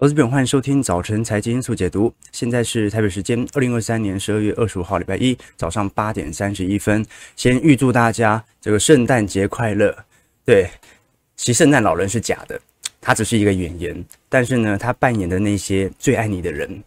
我是本，欢迎收听早晨财经速解读。现在是台北时间二零二三年十二月二十五号礼拜一早上八点三十一分。先预祝大家这个圣诞节快乐。对，其实圣诞老人是假的，他只是一个演员。但是呢，他扮演的那些最爱你的人，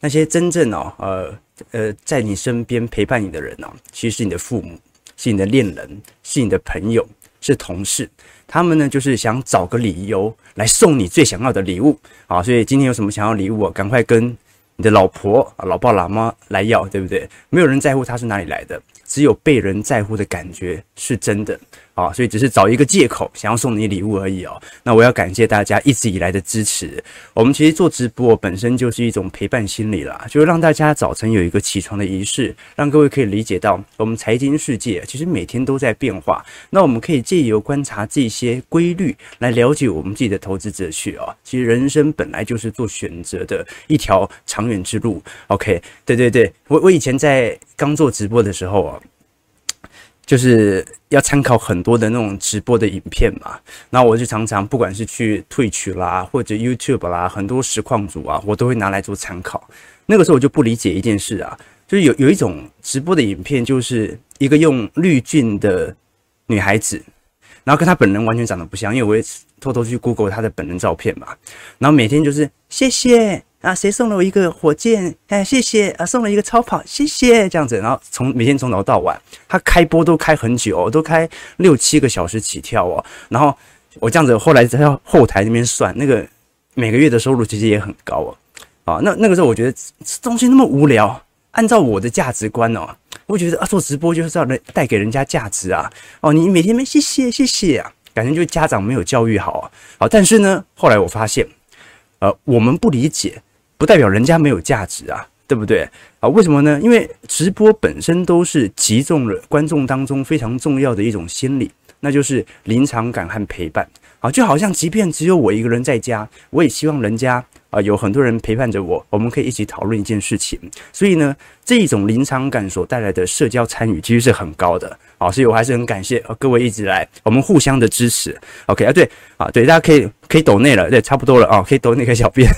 那些真正哦，呃呃，在你身边陪伴你的人哦，其实是你的父母，是你的恋人，是你的朋友，是同事。他们呢，就是想找个理由来送你最想要的礼物啊！所以今天有什么想要礼物啊，赶快跟你的老婆、老爸、老妈来要，对不对？没有人在乎他是哪里来的，只有被人在乎的感觉是真的。啊，所以只是找一个借口想要送你礼物而已哦。那我要感谢大家一直以来的支持。我们其实做直播本身就是一种陪伴心理啦，就是让大家早晨有一个起床的仪式，让各位可以理解到我们财经世界其实每天都在变化。那我们可以借由观察这些规律来了解我们自己的投资哲学啊。其实人生本来就是做选择的一条长远之路。OK，对对对，我我以前在刚做直播的时候啊。就是要参考很多的那种直播的影片嘛，那我就常常不管是去退曲啦，或者 YouTube 啦，很多实况组啊，我都会拿来做参考。那个时候我就不理解一件事啊，就是有有一种直播的影片，就是一个用滤镜的女孩子，然后跟她本人完全长得不像，因为我也偷偷去 Google 她的本人照片嘛，然后每天就是谢谢。啊，谁送了我一个火箭？哎，谢谢啊！送了一个超跑，谢谢这样子。然后从每天从早到晚，他开播都开很久，都开六七个小时起跳哦。然后我这样子后来在后台那边算，那个每个月的收入其实也很高哦。啊，那那个时候我觉得这东西那么无聊。按照我的价值观哦，我觉得啊，做直播就是要来带给人家价值啊。哦，你每天没谢谢谢谢啊，感觉就家长没有教育好啊。好，但是呢，后来我发现，呃，我们不理解。不代表人家没有价值啊，对不对啊？为什么呢？因为直播本身都是集中了观众当中非常重要的一种心理，那就是临场感和陪伴啊。就好像即便只有我一个人在家，我也希望人家啊有很多人陪伴着我，我们可以一起讨论一件事情。所以呢，这一种临场感所带来的社交参与其实是很高的啊。所以我还是很感谢各位一直来我们互相的支持。OK 啊，对啊，对，大家可以可以抖内了，对，差不多了啊，可以抖内个小便。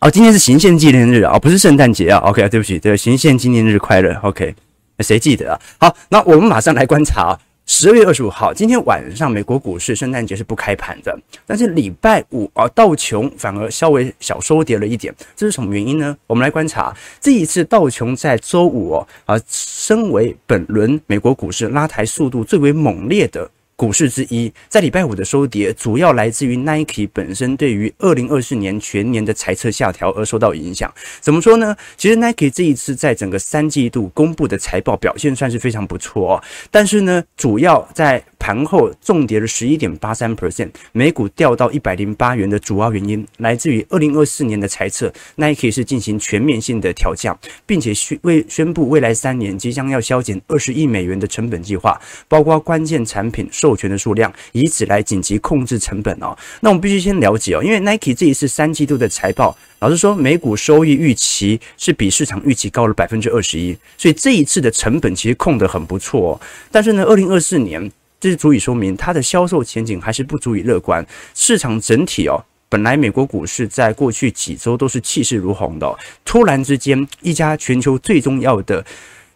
哦，今天是行宪纪念日啊，哦，不是圣诞节啊。OK，对不起，对，行宪纪念日快乐。OK，谁记得啊？好，那我们马上来观察啊。十二月二十五号，今天晚上美国股市圣诞节是不开盘的，但是礼拜五啊，道琼反而稍微小收跌了一点，这是什么原因呢？我们来观察这一次道琼在周五啊，身为本轮美国股市拉抬速度最为猛烈的。股市之一，在礼拜五的收跌，主要来自于 Nike 本身对于二零二四年全年的财测下调而受到影响。怎么说呢？其实 Nike 这一次在整个三季度公布的财报表现算是非常不错哦，但是呢，主要在盘后重跌了十一点八三 percent，每股掉到一百零八元的主要原因来自于二零二四年的财测，Nike 是进行全面性的调降，并且宣未宣布未来三年即将要削减二十亿美元的成本计划，包括关键产品。授权的数量，以此来紧急控制成本哦。那我们必须先了解哦，因为 Nike 这一次三季度的财报，老实说，每股收益预期是比市场预期高了百分之二十一，所以这一次的成本其实控得很不错哦。但是呢，二零二四年这是足以说明它的销售前景还是不足以乐观。市场整体哦，本来美国股市在过去几周都是气势如虹的，突然之间一家全球最重要的。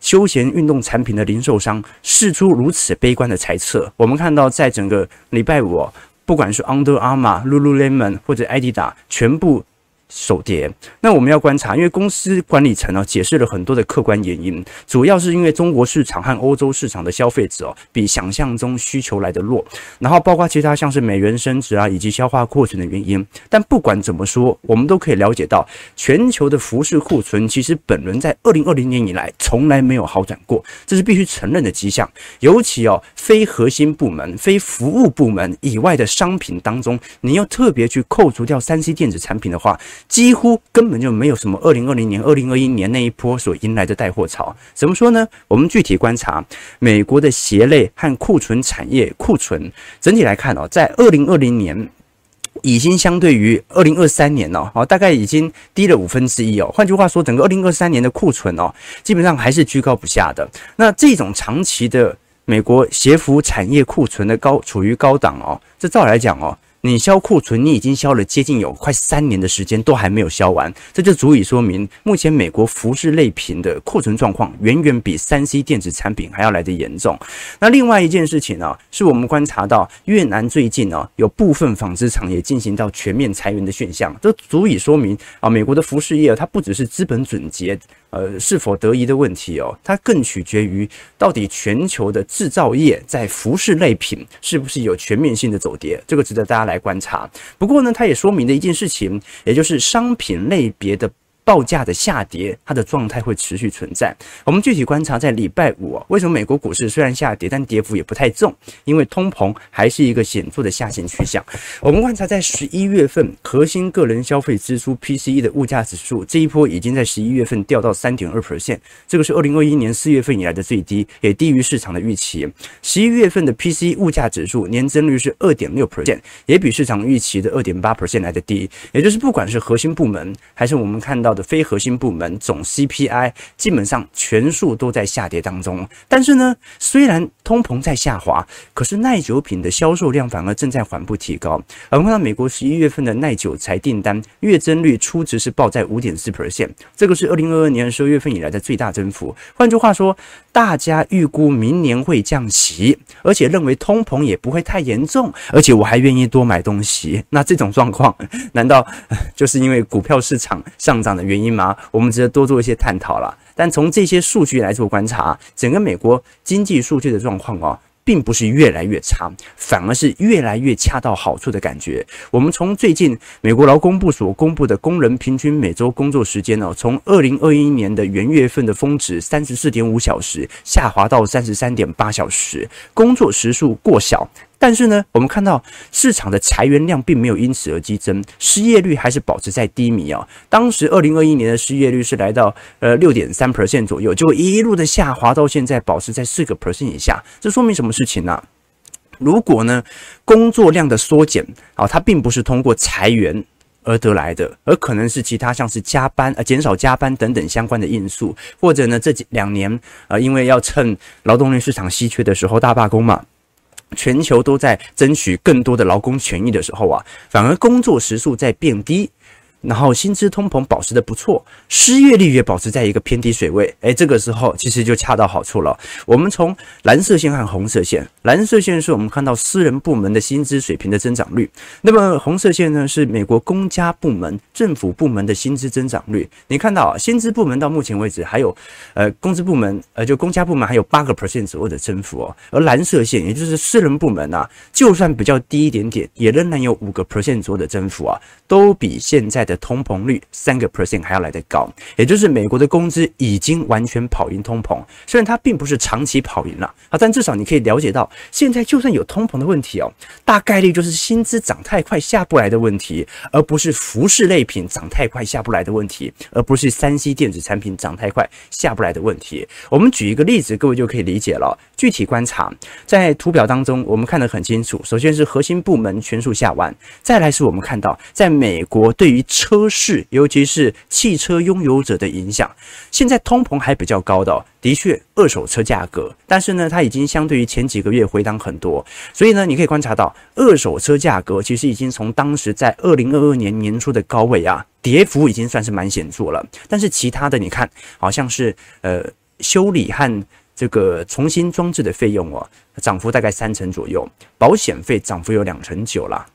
休闲运动产品的零售商试出如此悲观的猜测，我们看到在整个礼拜五，不管是 Under Armour、Lululemon 或者 Adidas，全部。首跌，那我们要观察，因为公司管理层呢解释了很多的客观原因，主要是因为中国市场和欧洲市场的消费者哦比想象中需求来得弱，然后包括其他像是美元升值啊以及消化库存的原因。但不管怎么说，我们都可以了解到，全球的服饰库存其实本轮在二零二零年以来从来没有好转过，这是必须承认的迹象。尤其哦，非核心部门、非服务部门以外的商品当中，你要特别去扣除掉三 C 电子产品的话。几乎根本就没有什么二零二零年、二零二一年那一波所迎来的带货潮。怎么说呢？我们具体观察美国的鞋类和库存产业库存，整体来看哦，在二零二零年已经相对于二零二三年哦，大概已经低了五分之一哦。换句话说，整个二零二三年的库存哦，基本上还是居高不下的。那这种长期的美国鞋服产业库存的高处于高档哦，这照来讲哦。你销库存，你已经销了接近有快三年的时间，都还没有销完，这就足以说明目前美国服饰类品的库存状况远远比三 C 电子产品还要来得严重。那另外一件事情呢、是我们观察到越南最近呢、有部分纺织厂也进行到全面裁员的现象，这足以说明啊，美国的服饰业它不只是资本准结。呃，是否得宜的问题哦，它更取决于到底全球的制造业在服饰类品是不是有全面性的走跌，这个值得大家来观察。不过呢，它也说明了一件事情，也就是商品类别的。报价的下跌，它的状态会持续存在。我们具体观察，在礼拜五啊，为什么美国股市虽然下跌，但跌幅也不太重？因为通膨还是一个显著的下行趋向。我们观察，在十一月份核心个人消费支出 PCE 的物价指数，这一波已经在十一月份掉到三点二 percent，这个是二零二一年四月份以来的最低，也低于市场的预期。十一月份的 PCE 物价指数年增率是二点六 percent，也比市场预期的二点八 percent 来的低。也就是不管是核心部门，还是我们看到的。非核心部门总 CPI 基本上全数都在下跌当中，但是呢，虽然通膨在下滑，可是耐久品的销售量反而正在缓步提高。而看到美国十一月份的耐久材订单月增率初值是报在五点四 percent，这个是二零二二年十二月份以来的最大增幅。换句话说，大家预估明年会降息，而且认为通膨也不会太严重，而且我还愿意多买东西。那这种状况，难道 就是因为股票市场上涨？原因吗？我们值得多做一些探讨了。但从这些数据来做观察，整个美国经济数据的状况哦，并不是越来越差，反而是越来越恰到好处的感觉。我们从最近美国劳工部所公布的工人平均每周工作时间呢，从二零二一年的元月份的峰值三十四点五小时，下滑到三十三点八小时，工作时数过小。但是呢，我们看到市场的裁员量并没有因此而激增，失业率还是保持在低迷啊。当时二零二一年的失业率是来到呃六点三 percent 左右，就一路的下滑到现在保持在四个 percent 以下。这说明什么事情呢？如果呢工作量的缩减啊，它并不是通过裁员而得来的，而可能是其他像是加班呃、减少加班等等相关的因素，或者呢这几两年啊，因为要趁劳动力市场稀缺的时候大罢工嘛。全球都在争取更多的劳工权益的时候啊，反而工作时数在变低。然后薪资通膨保持的不错，失业率也保持在一个偏低水位，诶，这个时候其实就恰到好处了。我们从蓝色线和红色线，蓝色线是我们看到私人部门的薪资水平的增长率，那么红色线呢是美国公家部门、政府部门的薪资增长率。你看到啊，薪资部门到目前为止还有，呃，工资部门，呃，就公家部门还有八个 percent 左右的增幅哦，而蓝色线也就是私人部门啊，就算比较低一点点，也仍然有五个 percent 左右的增幅啊，都比现在的通膨率三个 percent 还要来得高，也就是美国的工资已经完全跑赢通膨。虽然它并不是长期跑赢了啊，但至少你可以了解到，现在就算有通膨的问题哦，大概率就是薪资涨太快下不来的问题，而不是服饰类品涨太快下不来的问题，而不是三 C 电子产品涨太快下不来的问题。我们举一个例子，各位就可以理解了。具体观察，在图表当中，我们看得很清楚。首先是核心部门全数下弯，再来是我们看到，在美国对于车市，尤其是汽车拥有者的影响，现在通膨还比较高的，的确，二手车价格，但是呢，它已经相对于前几个月回档很多，所以呢，你可以观察到，二手车价格其实已经从当时在二零二二年年初的高位啊，跌幅已经算是蛮显著了。但是其他的，你看，好像是呃修理和这个重新装置的费用哦，涨幅大概三成左右，保险费涨幅有两成九啦。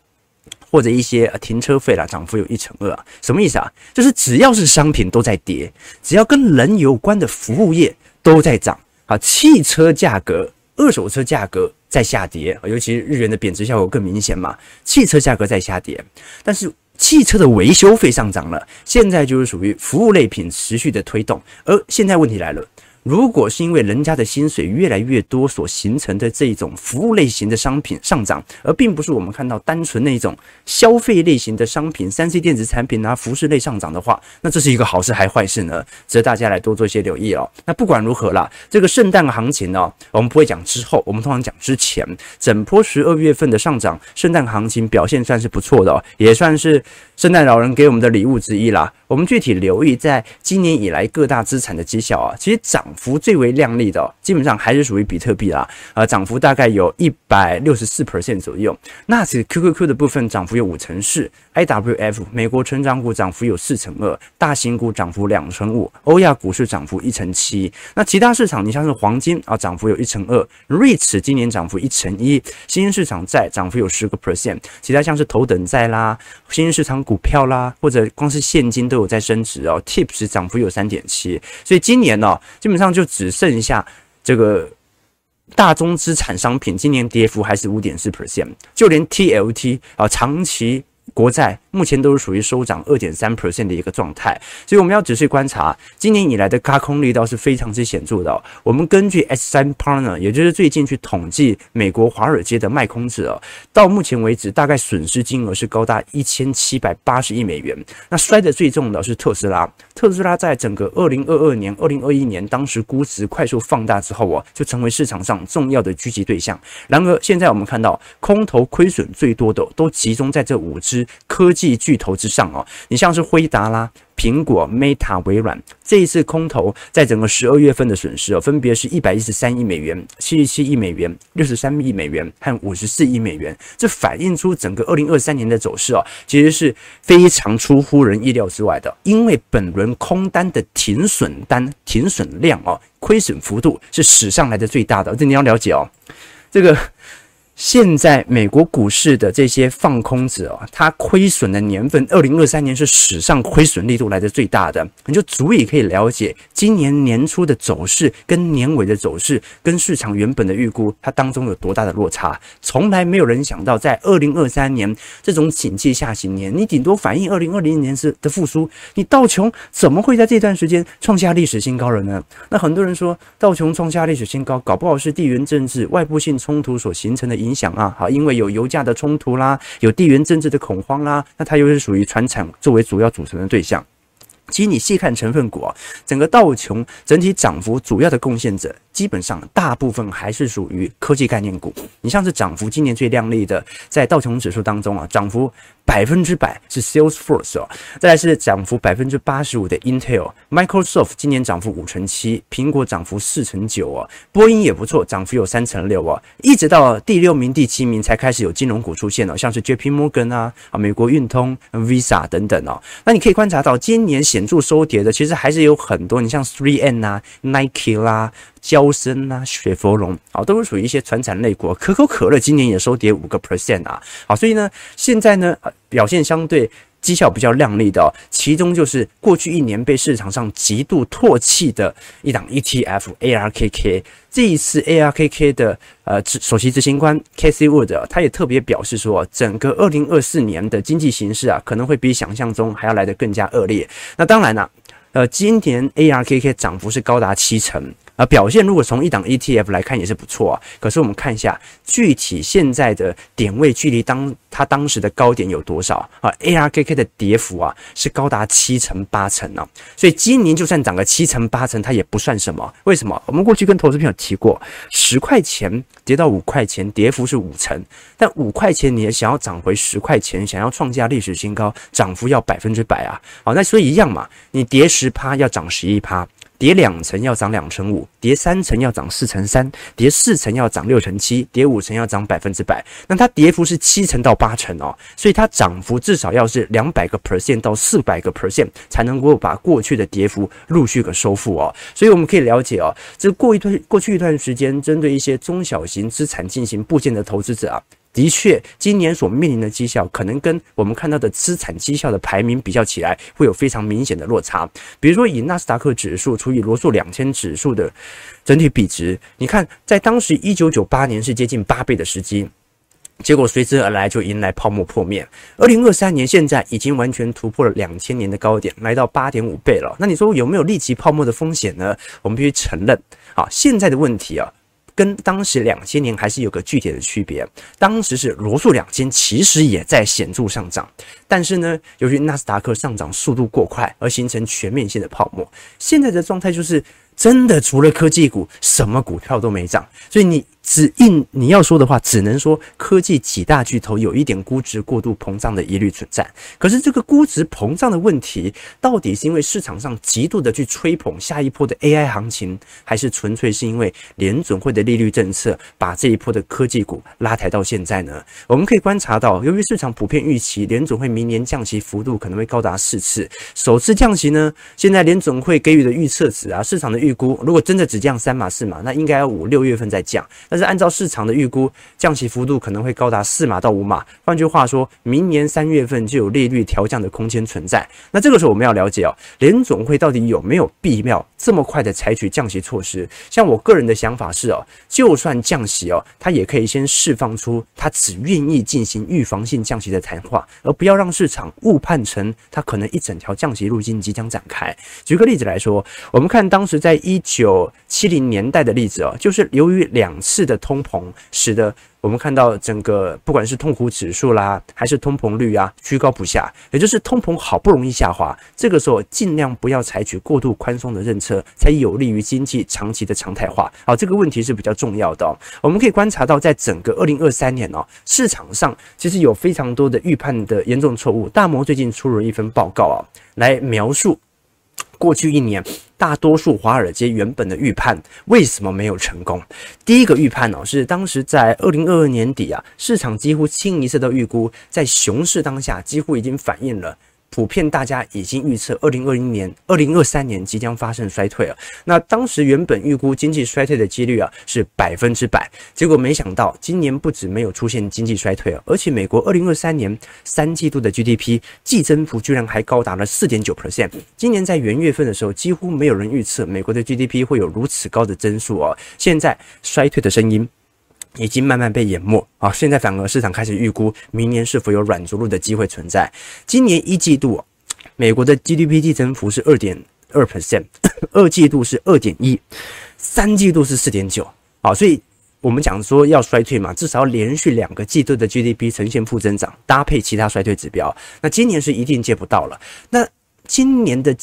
或者一些停车费啦，涨幅有一成二啊，什么意思啊？就是只要是商品都在跌，只要跟人有关的服务业都在涨啊。汽车价格、二手车价格在下跌，尤其是日元的贬值效果更明显嘛。汽车价格在下跌，但是汽车的维修费上涨了，现在就是属于服务类品持续的推动。而现在问题来了。如果是因为人家的薪水越来越多所形成的这种服务类型的商品上涨，而并不是我们看到单纯那种消费类型的商品，三 C 电子产品啊、服饰类上涨的话，那这是一个好事还是坏事呢？值得大家来多做一些留意哦。那不管如何啦，这个圣诞行情呢，我们不会讲之后，我们通常讲之前，整波十二月份的上涨，圣诞行情表现算是不错的哦，也算是圣诞老人给我们的礼物之一啦。我们具体留意，在今年以来各大资产的绩效啊，其实涨幅最为亮丽的，哦，基本上还是属于比特币啦。呃，涨幅大概有一百六十四 percent 左右。那其实 QQQ 的部分涨幅有五成四，IWF 美国成长股涨幅有四成二，大型股涨幅两成五，欧亚股市涨幅一成七。那其他市场，你像是黄金啊，涨幅有一成二，REITs 今年涨幅一成一，新兴市场债涨幅有十个 percent，其他像是头等债啦，新兴市场股票啦，或者光是现金都有在升值哦，TIPS 涨幅有三点七，所以今年呢、哦，基本上就只剩下这个大宗资产商品今年跌幅还是五点四 percent，就连 TLT 啊长期。国债目前都是属于收涨二点三 percent 的一个状态，所以我们要仔细观察，今年以来的轧空力道是非常之显著的。我们根据 S3 Partner，也就是最近去统计美国华尔街的卖空者哦，到目前为止大概损失金额是高达一千七百八十亿美元。那摔得最重的是特斯拉，特斯拉在整个二零二二年、二零二一年当时估值快速放大之后哦，就成为市场上重要的狙击对象。然而现在我们看到空头亏损最多的都集中在这五只。科技巨头之上哦，你像是辉达啦、苹果、Meta、微软，这一次空头在整个十二月份的损失哦，分别是一百一十三亿美元、七十七亿美元、六十三亿美元和五十四亿美元，这反映出整个二零二三年的走势哦，其实是非常出乎人意料之外的，因为本轮空单的停损单、停损量哦，亏损幅度是史上来的最大的，这你要了解哦，这个。现在美国股市的这些放空者哦，它亏损的年份，二零二三年是史上亏损力度来的最大的，你就足以可以了解今年年初的走势跟年尾的走势跟市场原本的预估，它当中有多大的落差。从来没有人想到，在二零二三年这种景气下行年，你顶多反映二零二零年是的复苏，你道琼怎么会在这段时间创下历史新高了呢？那很多人说道琼创下历史新高，搞不好是地缘政治、外部性冲突所形成的。影响啊，好，因为有油价的冲突啦，有地缘政治的恐慌啦，那它又是属于船产作为主要组成的对象。其实你细看成分股啊，整个道琼整体涨幅主要的贡献者，基本上大部分还是属于科技概念股。你像是涨幅今年最亮丽的，在道琼指数当中啊，涨幅百分之百是 Salesforce 哦，再来是涨幅百分之八十五的 Intel，Microsoft 今年涨幅五成七，苹果涨幅四成九哦，波音也不错，涨幅有三成六哦，一直到第六名、第七名才开始有金融股出现哦，像是 JP Morgan 啊、啊美国运通、Visa 等等哦。那你可以观察到今年。显著收跌的，其实还是有很多。你像 3N 啊、Nike 啦、交娇生啊、雪佛龙啊，都是属于一些传产类股。可口可乐今年也收跌五个 percent 啊。好，所以呢，现在呢，表现相对。绩效比较亮丽的，其中就是过去一年被市场上极度唾弃的一档 ETF ARKK。这一次 ARKK 的呃首席执行官 Kathy Wood 他也特别表示说，整个二零二四年的经济形势啊，可能会比想象中还要来得更加恶劣。那当然了，呃，今年 ARKK 涨幅是高达七成。啊，表现如果从一档 ETF 来看也是不错啊。可是我们看一下具体现在的点位距离当它当时的高点有多少啊？ARKK 的跌幅啊是高达七成八成呢。所以今年就算涨个七成八成，它也不算什么。为什么？我们过去跟投资朋友提过，十块钱跌到五块钱，跌幅是五成。但五块钱你也想要涨回十块钱，想要创下历史新高，涨幅要百分之百啊。好，那所以一样嘛，你跌十趴要涨十一趴。跌两成要涨两成五，跌三成要涨四成三，跌四成要涨六成七，跌五成要涨百分之百。那它跌幅是七成到八成哦，所以它涨幅至少要是两百个 percent 到四百个 percent 才能够把过去的跌幅陆续给收复哦。所以我们可以了解哦，这过一段过去一段时间，针对一些中小型资产进行布建的投资者啊。的确，今年所面临的绩效可能跟我们看到的资产绩效的排名比较起来，会有非常明显的落差。比如说，以纳斯达克指数除以罗素两千指数的整体比值，你看，在当时一九九八年是接近八倍的时机，结果随之而来就迎来泡沫破灭。二零二三年现在已经完全突破了两千年的高点，来到八点五倍了。那你说有没有立即泡沫的风险呢？我们必须承认，啊，现在的问题啊。跟当时两千年还是有个具体的区别。当时是罗素两千其实也在显著上涨，但是呢，由于纳斯达克上涨速度过快而形成全面性的泡沫。现在的状态就是真的除了科技股，什么股票都没涨。所以你只硬你要说的话，只能说科技几大巨头有一点估值过度膨胀的疑虑存在。可是这个估值膨胀的问题，到底是因为市场上极度的去吹捧下一波的 AI 行情，还是纯粹是因为联准会的利率政策把这一波的科技股拉抬到现在呢？我们可以观察到，由于市场普遍预期联准会明年降息幅度可能会高达四次，首次降息呢，现在联准会给予的预测值啊，市场的预估，如果真的只降三码四码，那应该要五六月份再降。但是按照市场的预估，降息幅度可能会高达四码到五码。换句话说，明年三月份就有利率调降的空间存在。那这个时候我们要了解哦，联总会到底有没有必要这么快的采取降息措施？像我个人的想法是哦，就算降息哦，它也可以先释放出它只愿意进行预防性降息的谈话，而不要让市场误判成它可能一整条降息路径即将展开。举个例子来说，我们看当时在一九七零年代的例子哦，就是由于两次。的通膨使得我们看到整个不管是痛苦指数啦，还是通膨率啊，居高不下。也就是通膨好不容易下滑，这个时候尽量不要采取过度宽松的政策，才有利于经济长期的常态化。好，这个问题是比较重要的哦。我们可以观察到，在整个二零二三年哦，市场上其实有非常多的预判的严重错误。大摩最近出了一份报告啊，来描述过去一年。大多数华尔街原本的预判为什么没有成功？第一个预判呢，是当时在二零二二年底啊，市场几乎清一色的预估，在熊市当下几乎已经反映了。普遍大家已经预测，二零二零年、二零二三年即将发生衰退了。那当时原本预估经济衰退的几率啊是百分之百，结果没想到今年不止没有出现经济衰退啊，而且美国二零二三年三季度的 GDP 季增幅居然还高达了四点九 percent。今年在元月份的时候，几乎没有人预测美国的 GDP 会有如此高的增速哦。现在衰退的声音。已经慢慢被淹没啊！现在反而市场开始预估明年是否有软着陆的机会存在。今年一季度，美国的 GDP 季增幅是二点二 percent，二季度是二点一，三季度是四点九。啊，所以我们讲说要衰退嘛，至少要连续两个季度的 GDP 呈现负增长，搭配其他衰退指标。那今年是一定见不到了。那今年的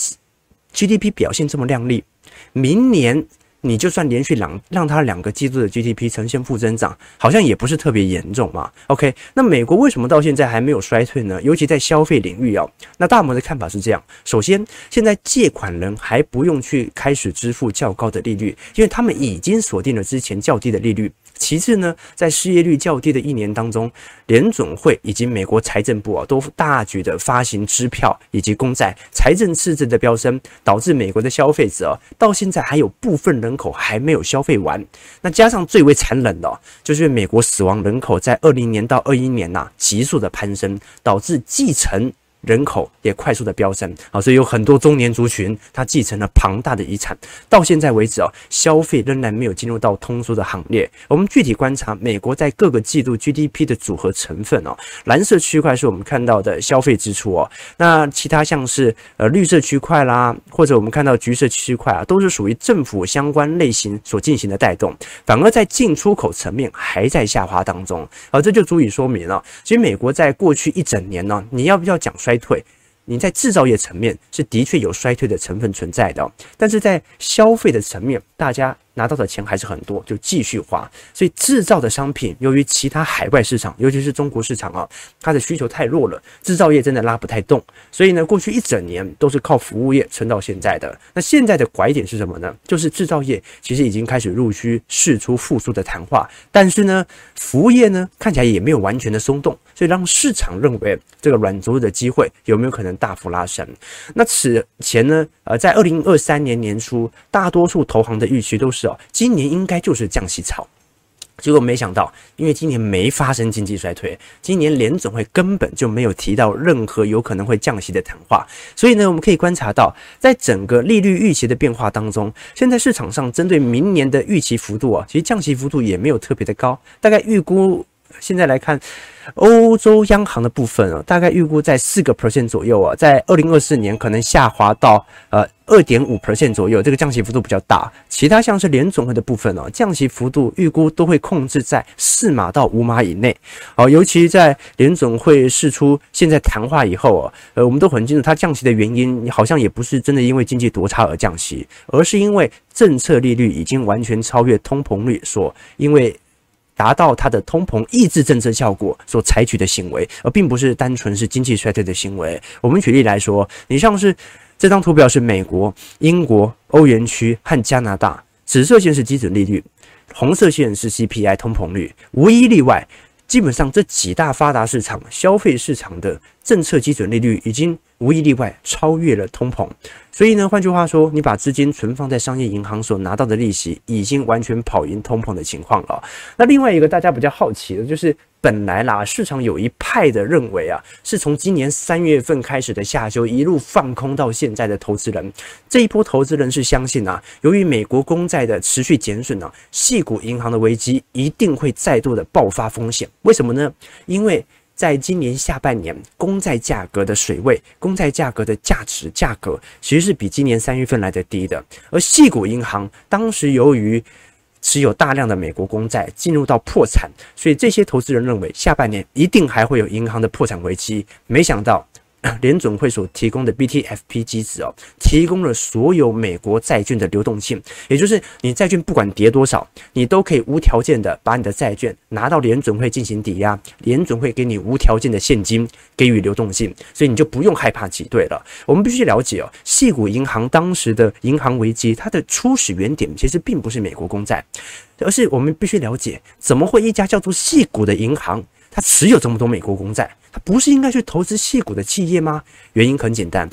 GDP 表现这么亮丽，明年？你就算连续两让它两个季度的 GDP 呈现负增长，好像也不是特别严重嘛。OK，那美国为什么到现在还没有衰退呢？尤其在消费领域哦，那大摩的看法是这样：首先，现在借款人还不用去开始支付较高的利率，因为他们已经锁定了之前较低的利率。其次呢，在失业率较低的一年当中，联准会以及美国财政部啊，都大举的发行支票以及公债，财政赤字的飙升，导致美国的消费者到现在还有部分人口还没有消费完。那加上最为残忍的，就是美国死亡人口在二零年到二一年呐，急速的攀升，导致继承。人口也快速的飙升啊，所以有很多中年族群，他继承了庞大的遗产。到现在为止啊，消费仍然没有进入到通缩的行列。我们具体观察美国在各个季度 GDP 的组合成分哦，蓝色区块是我们看到的消费支出哦，那其他像是呃绿色区块啦，或者我们看到橘色区块啊，都是属于政府相关类型所进行的带动。反而在进出口层面还在下滑当中，啊这就足以说明了，其实美国在过去一整年呢，你要不要讲衰？衰退，你在制造业层面是的确有衰退的成分存在的，但是在消费的层面，大家。拿到的钱还是很多，就继续花。所以制造的商品，由于其他海外市场，尤其是中国市场啊，它的需求太弱了，制造业真的拉不太动。所以呢，过去一整年都是靠服务业撑到现在的。那现在的拐点是什么呢？就是制造业其实已经开始陆续释出复苏的谈话，但是呢，服务业呢看起来也没有完全的松动，所以让市场认为这个软着陆的机会有没有可能大幅拉升？那此前呢，呃，在二零二三年年初，大多数投行的预期都是。今年应该就是降息潮，结果没想到，因为今年没发生经济衰退，今年联总会根本就没有提到任何有可能会降息的谈话，所以呢，我们可以观察到，在整个利率预期的变化当中，现在市场上针对明年的预期幅度啊，其实降息幅度也没有特别的高，大概预估现在来看。欧洲央行的部分啊，大概预估在四个 percent 左右啊，在二零二四年可能下滑到呃二点五 percent 左右，这个降息幅度比较大。其他像是联总会的部分哦，降息幅度预估都会控制在四码到五码以内。好，尤其在联总会释出现在谈话以后啊，呃，我们都很清楚，它降息的原因好像也不是真的因为经济多差而降息，而是因为政策利率已经完全超越通膨率所因为。达到它的通膨抑制政策效果所采取的行为，而并不是单纯是经济衰退的行为。我们举例来说，你像是这张图表是美国、英国、欧元区和加拿大，紫色线是基准利率，红色线是 CPI 通膨率，无一例外。基本上这几大发达市场消费市场的政策基准利率已经无一例外超越了通膨，所以呢，换句话说，你把资金存放在商业银行所拿到的利息已经完全跑赢通膨的情况了。那另外一个大家比较好奇的就是。本来啦，市场有一派的认为啊，是从今年三月份开始的下修，一路放空到现在的投资人，这一波投资人是相信啊，由于美国公债的持续减损啊，矽谷银行的危机一定会再度的爆发风险。为什么呢？因为在今年下半年，公债价格的水位、公债价格的价值、价格，其实是比今年三月份来的低的。而细谷银行当时由于持有大量的美国公债进入到破产，所以这些投资人认为下半年一定还会有银行的破产危机。没想到。联准会所提供的 BTFP 机制哦，提供了所有美国债券的流动性，也就是你债券不管跌多少，你都可以无条件的把你的债券拿到联准会进行抵押，联准会给你无条件的现金给予流动性，所以你就不用害怕挤兑了。我们必须了解哦，矽谷银行当时的银行危机，它的初始原点其实并不是美国公债，而是我们必须了解，怎么会一家叫做矽谷的银行，它持有这么多美国公债？不是应该去投资细股的企业吗？原因很简单，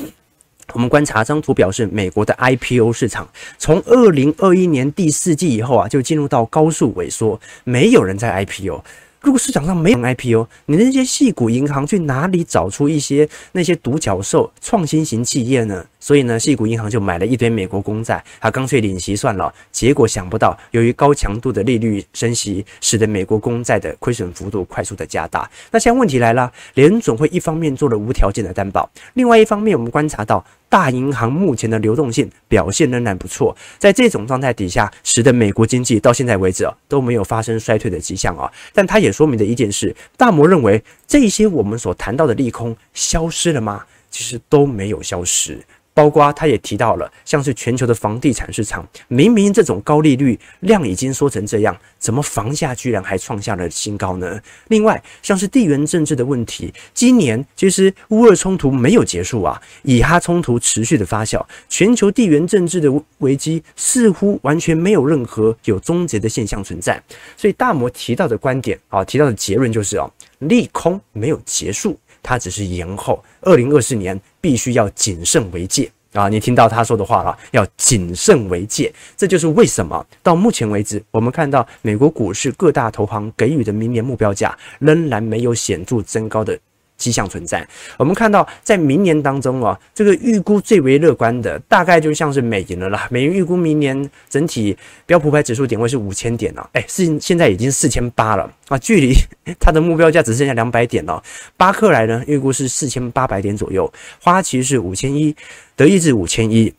我们观察张图表示美国的 IPO 市场，从二零二一年第四季以后啊，就进入到高速萎缩，没有人在 IPO。如果市场上没有 IPO，你的那些细股银行去哪里找出一些那些独角兽、创新型企业呢？所以呢，矽谷银行就买了一堆美国公债，他干脆领息算了。结果想不到，由于高强度的利率升息，使得美国公债的亏损幅度快速的加大。那现在问题来了，联总会一方面做了无条件的担保，另外一方面我们观察到大银行目前的流动性表现仍然不错。在这种状态底下，使得美国经济到现在为止啊都没有发生衰退的迹象啊。但它也说明了一件事，大摩认为这些我们所谈到的利空消失了吗？其实都没有消失。包括他也提到了，像是全球的房地产市场，明明这种高利率量已经缩成这样，怎么房价居然还创下了新高呢？另外，像是地缘政治的问题，今年其实乌俄冲突没有结束啊，以哈冲突持续的发酵，全球地缘政治的危机似乎完全没有任何有终结的现象存在。所以大摩提到的观点啊，提到的结论就是哦，利空没有结束。它只是延后，二零二四年必须要谨慎为戒啊！你听到他说的话了，要谨慎为戒，这就是为什么到目前为止，我们看到美国股市各大投行给予的明年目标价仍然没有显著增高的迹象存在。我们看到，在明年当中啊，这个预估最为乐观的，大概就像是美银了啦。美银预估明年整体标普牌指数点位是五千点了，哎，是现在已经四千八了啊，距离它的目标价只剩下两百点了。巴克莱呢，预估是四千八百点左右，花旗是五千一，德意志五千一，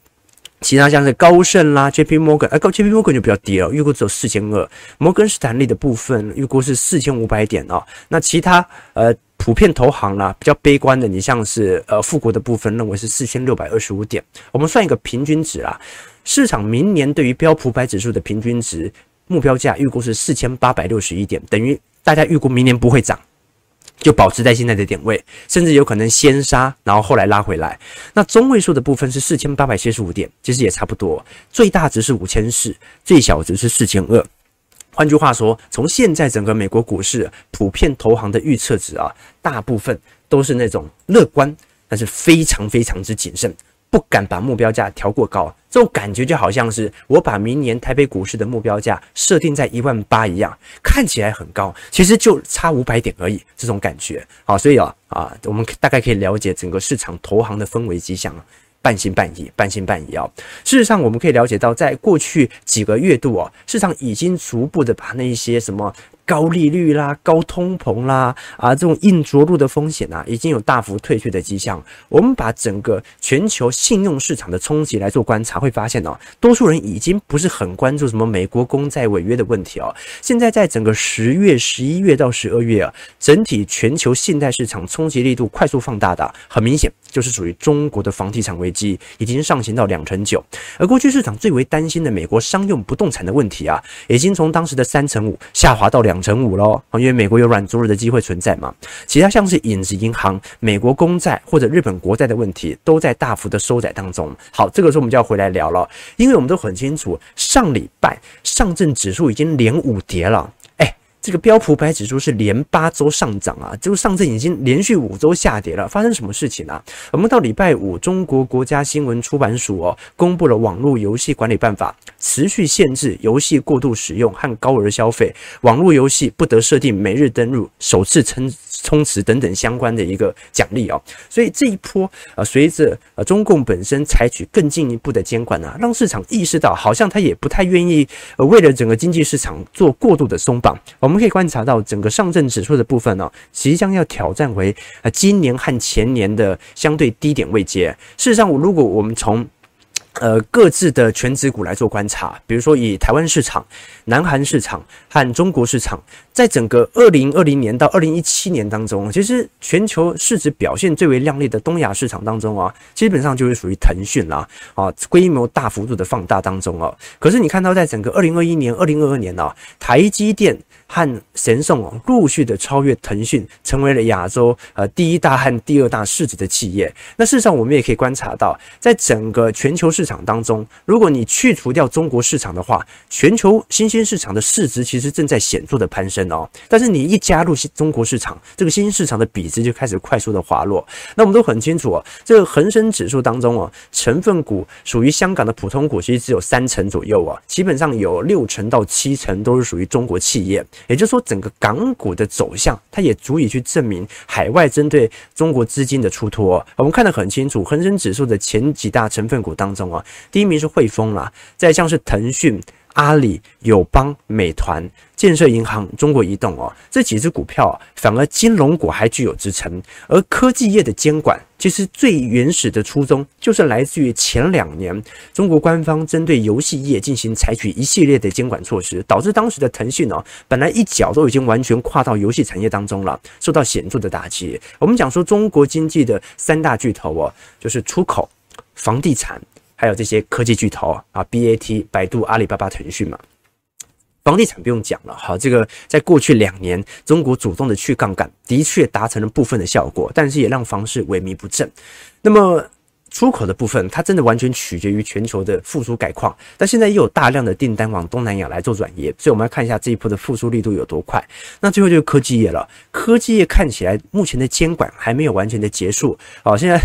其他像是高盛啦、J P Morgan，哎，高 J P Morgan 就比较低了，预估只有四千二。摩根士丹利的部分预估是四千五百点哦，那其他呃。普遍投行啦，比较悲观的，你像是呃富国的部分认为是四千六百二十五点。我们算一个平均值啦，市场明年对于标普百指数的平均值目标价预估是四千八百六十一点，等于大家预估明年不会涨，就保持在现在的点位，甚至有可能先杀，然后后来拉回来。那中位数的部分是四千八百七十五点，其实也差不多，最大值是五千四，最小值是四千二。换句话说，从现在整个美国股市普遍投行的预测值啊，大部分都是那种乐观，但是非常非常之谨慎，不敢把目标价调过高。这种感觉就好像是我把明年台北股市的目标价设定在一万八一样，看起来很高，其实就差五百点而已。这种感觉，好，所以啊啊，我们大概可以了解整个市场投行的氛围迹象。半信半疑，半信半疑啊！事实上，我们可以了解到，在过去几个月度啊，市场已经逐步的把那一些什么。高利率啦，高通膨啦，啊，这种硬着陆的风险啊，已经有大幅退却的迹象。我们把整个全球信用市场的冲击来做观察，会发现哦，多数人已经不是很关注什么美国公债违约的问题哦。现在在整个十月、十一月到十二月啊，整体全球信贷市场冲击力度快速放大的，很明显就是属于中国的房地产危机，已经上行到两成九。而过去市场最为担心的美国商用不动产的问题啊，已经从当时的三成五下滑到两。两成五喽，因为美国有软着陆的机会存在嘛。其他像是影子银行、美国公债或者日本国债的问题，都在大幅的收窄当中。好，这个时候我们就要回来聊了，因为我们都很清楚，上礼拜上证指数已经连五跌了。这个标普百指数是连八周上涨啊，就上证已经连续五周下跌了。发生什么事情啊？我们到礼拜五，中国国家新闻出版署哦公布了《网络游戏管理办法》，持续限制游戏过度使用和高额消费，网络游戏不得设定每日登录、首次称充值等等相关的一个奖励哦。所以这一波啊，随着呃中共本身采取更进一步的监管啊，让市场意识到，好像他也不太愿意呃为了整个经济市场做过度的松绑。我们可以观察到，整个上证指数的部分呢、即将要挑战为啊今年和前年的相对低点位阶。事实上，如果我们从呃，各自的权值股来做观察，比如说以台湾市场、南韩市场和中国市场，在整个二零二零年到二零一七年当中，其实全球市值表现最为亮丽的东亚市场当中啊，基本上就是属于腾讯啦，啊，规模大幅度的放大当中哦。可是你看到，在整个二零二一年、二零二二年呢，台积电和神送，陆续的超越腾讯，成为了亚洲呃第一大和第二大市值的企业。那事实上，我们也可以观察到，在整个全球市场当中，如果你去除掉中国市场的话，全球新兴市场的市值其实正在显著的攀升哦。但是你一加入中国市场，这个新兴市场的比值就开始快速的滑落。那我们都很清楚哦，这个恒生指数当中哦，成分股属于香港的普通股其实只有三成左右啊，基本上有六成到七成都是属于中国企业。也就是说，整个港股的走向，它也足以去证明海外针对中国资金的出脱。我们看得很清楚，恒生指数的前几大成分股当中啊，第一名是汇丰啦，再像是腾讯。阿里、友邦、美团、建设银行、中国移动哦，这几只股票，反而金融股还具有支撑。而科技业的监管，其实最原始的初衷就是来自于前两年中国官方针对游戏业进行采取一系列的监管措施，导致当时的腾讯哦，本来一脚都已经完全跨到游戏产业当中了，受到显著的打击。我们讲说中国经济的三大巨头哦，就是出口、房地产。还有这些科技巨头啊，BAT、百度、阿里巴巴、腾讯嘛，房地产不用讲了，好，这个在过去两年，中国主动的去杠杆，的确达成了部分的效果，但是也让房市萎靡不振。那么。出口的部分，它真的完全取决于全球的复苏概况。但现在又有大量的订单往东南亚来做转移，所以我们要看一下这一波的复苏力度有多快。那最后就是科技业了，科技业看起来目前的监管还没有完全的结束。好，现在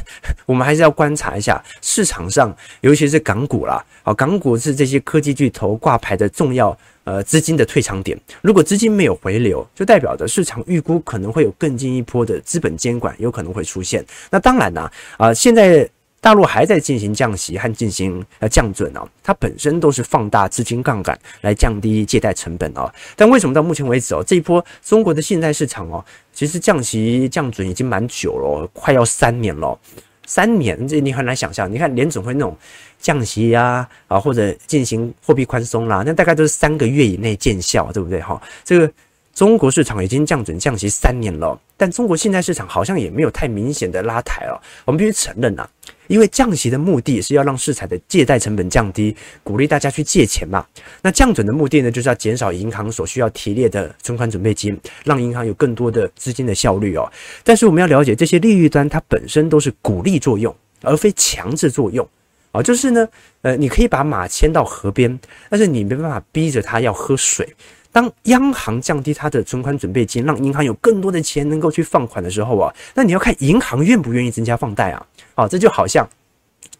我们还是要观察一下市场上，尤其是港股啦。好，港股是这些科技巨头挂牌的重要呃资金的退场点。如果资金没有回流，就代表着市场预估可能会有更进一波的资本监管有可能会出现。那当然呢，啊、现在。大陆还在进行降息和进行呃降准哦，它本身都是放大资金杠杆来降低借贷成本哦。但为什么到目前为止哦，这一波中国的信贷市场哦，其实降息降准已经蛮久了，快要三年了。三年这你很难想象，你看联总会那种降息呀啊，或者进行货币宽松啦，那大概都是三个月以内见效，对不对哈？这个。中国市场已经降准降息三年了，但中国现在市场好像也没有太明显的拉抬了。我们必须承认啊，因为降息的目的是要让市场的借贷成本降低，鼓励大家去借钱嘛。那降准的目的呢，就是要减少银行所需要提列的存款准备金，让银行有更多的资金的效率哦。但是我们要了解，这些利率端它本身都是鼓励作用，而非强制作用啊。就是呢，呃，你可以把马牵到河边，但是你没办法逼着它要喝水。当央行降低它的存款准备金，让银行有更多的钱能够去放款的时候啊，那你要看银行愿不愿意增加放贷啊。啊，这就好像，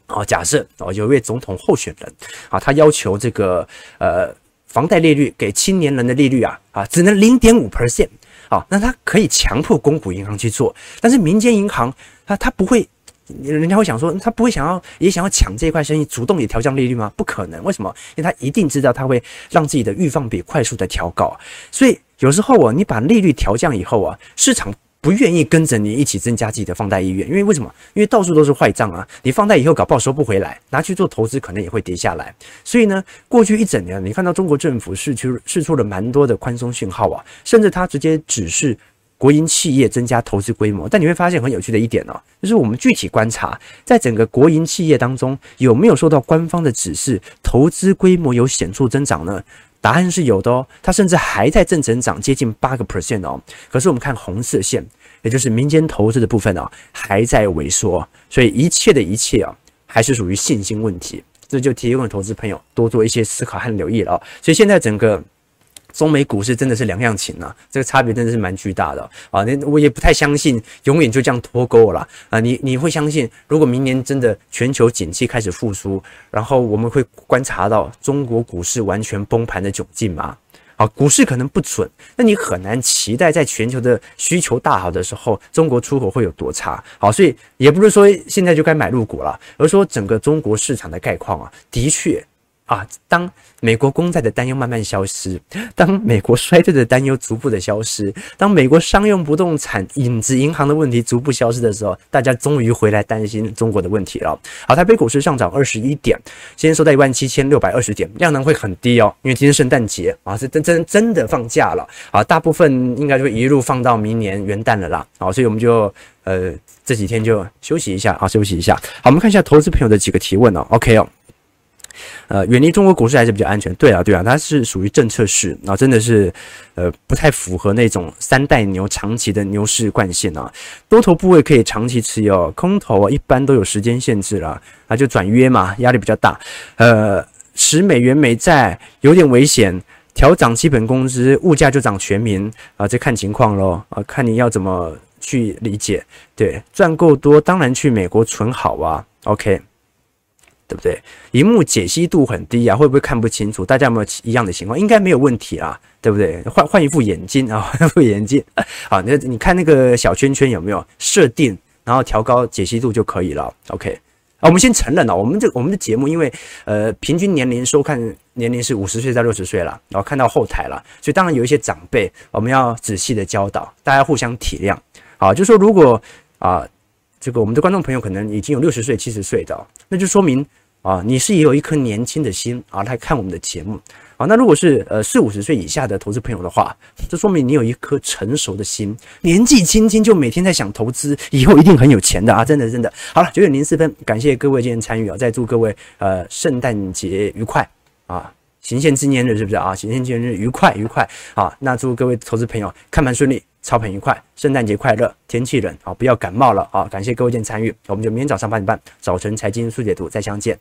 啊，假设啊有一位总统候选人啊，他要求这个呃房贷利率给青年人的利率啊啊只能零点五 percent 啊，那他可以强迫公股银行去做，但是民间银行他他不会。人家会想说，他不会想要也想要抢这一块生意，主动也调降利率吗？不可能，为什么？因为他一定知道他会让自己的预放比快速的调高，所以有时候啊，你把利率调降以后啊，市场不愿意跟着你一起增加自己的放贷意愿，因为为什么？因为到处都是坏账啊，你放贷以后搞不好收不回来，拿去做投资可能也会跌下来。所以呢，过去一整年，你看到中国政府释出释出了蛮多的宽松讯号啊，甚至他直接指示。国营企业增加投资规模，但你会发现很有趣的一点哦，就是我们具体观察，在整个国营企业当中，有没有受到官方的指示，投资规模有显著增长呢？答案是有的哦，它甚至还在正增长，接近八个 percent 哦。可是我们看红色线，也就是民间投资的部分哦，还在萎缩。所以一切的一切啊，还是属于信心问题。这就提供投资朋友多做一些思考和留意了。所以现在整个。中美股市真的是两样情啊，这个差别真的是蛮巨大的啊！那我也不太相信永远就这样脱钩了啊！你你会相信，如果明年真的全球景气开始复苏，然后我们会观察到中国股市完全崩盘的窘境吗？啊，股市可能不准，那你很难期待在全球的需求大好的时候，中国出口会有多差。好，所以也不是说现在就该买入股了，而是说整个中国市场的概况啊，的确。啊，当美国公债的担忧慢慢消失，当美国衰退的担忧逐步的消失，当美国商用不动产影子银行的问题逐步消失的时候，大家终于回来担心中国的问题了。好，台北股市上涨二十一点，今天收在一万七千六百二十点，量能会很低哦，因为今天圣诞节啊，是真真真的放假了啊，大部分应该就一路放到明年元旦了啦。好，所以我们就呃这几天就休息一下啊，休息一下。好，我们看一下投资朋友的几个提问哦，OK 哦。呃，远离中国股市还是比较安全。对啊，对啊，它是属于政策市啊，真的是呃不太符合那种三代牛长期的牛市惯性啊。多头部位可以长期持有，空头啊一般都有时间限制了，啊就转约嘛，压力比较大。呃，十美元美债有点危险，调涨基本工资，物价就涨全民啊，这看情况喽啊，看你要怎么去理解。对，赚够多当然去美国存好啊。OK。对不对？萤幕解析度很低啊，会不会看不清楚？大家有没有一样的情况？应该没有问题啊，对不对？换换一副眼镜啊，换一副眼镜。好，那你看那个小圈圈有没有设定，然后调高解析度就可以了。OK，啊，我们先承认了，我们这我们的节目因为呃平均年龄收看年龄是五十岁到六十岁了，然后看到后台了，所以当然有一些长辈，我们要仔细的教导，大家互相体谅。好，就说如果啊。这个我们的观众朋友可能已经有六十岁、七十岁的，那就说明啊，你是也有一颗年轻的心啊来看我们的节目啊。那如果是呃四五十岁以下的投资朋友的话，这说明你有一颗成熟的心，年纪轻轻就每天在想投资，以后一定很有钱的啊！真的真的。好了，九点零四分，感谢各位今天参与啊，再祝各位呃圣诞节愉快啊，行宪纪念日是不是啊？行宪纪念日愉快愉快啊！那祝各位投资朋友看盘顺利。操盘愉快，圣诞节快乐！天气冷啊，不要感冒了啊！感谢各位的参与，我们就明天早上八点半早晨财经速解读再相见。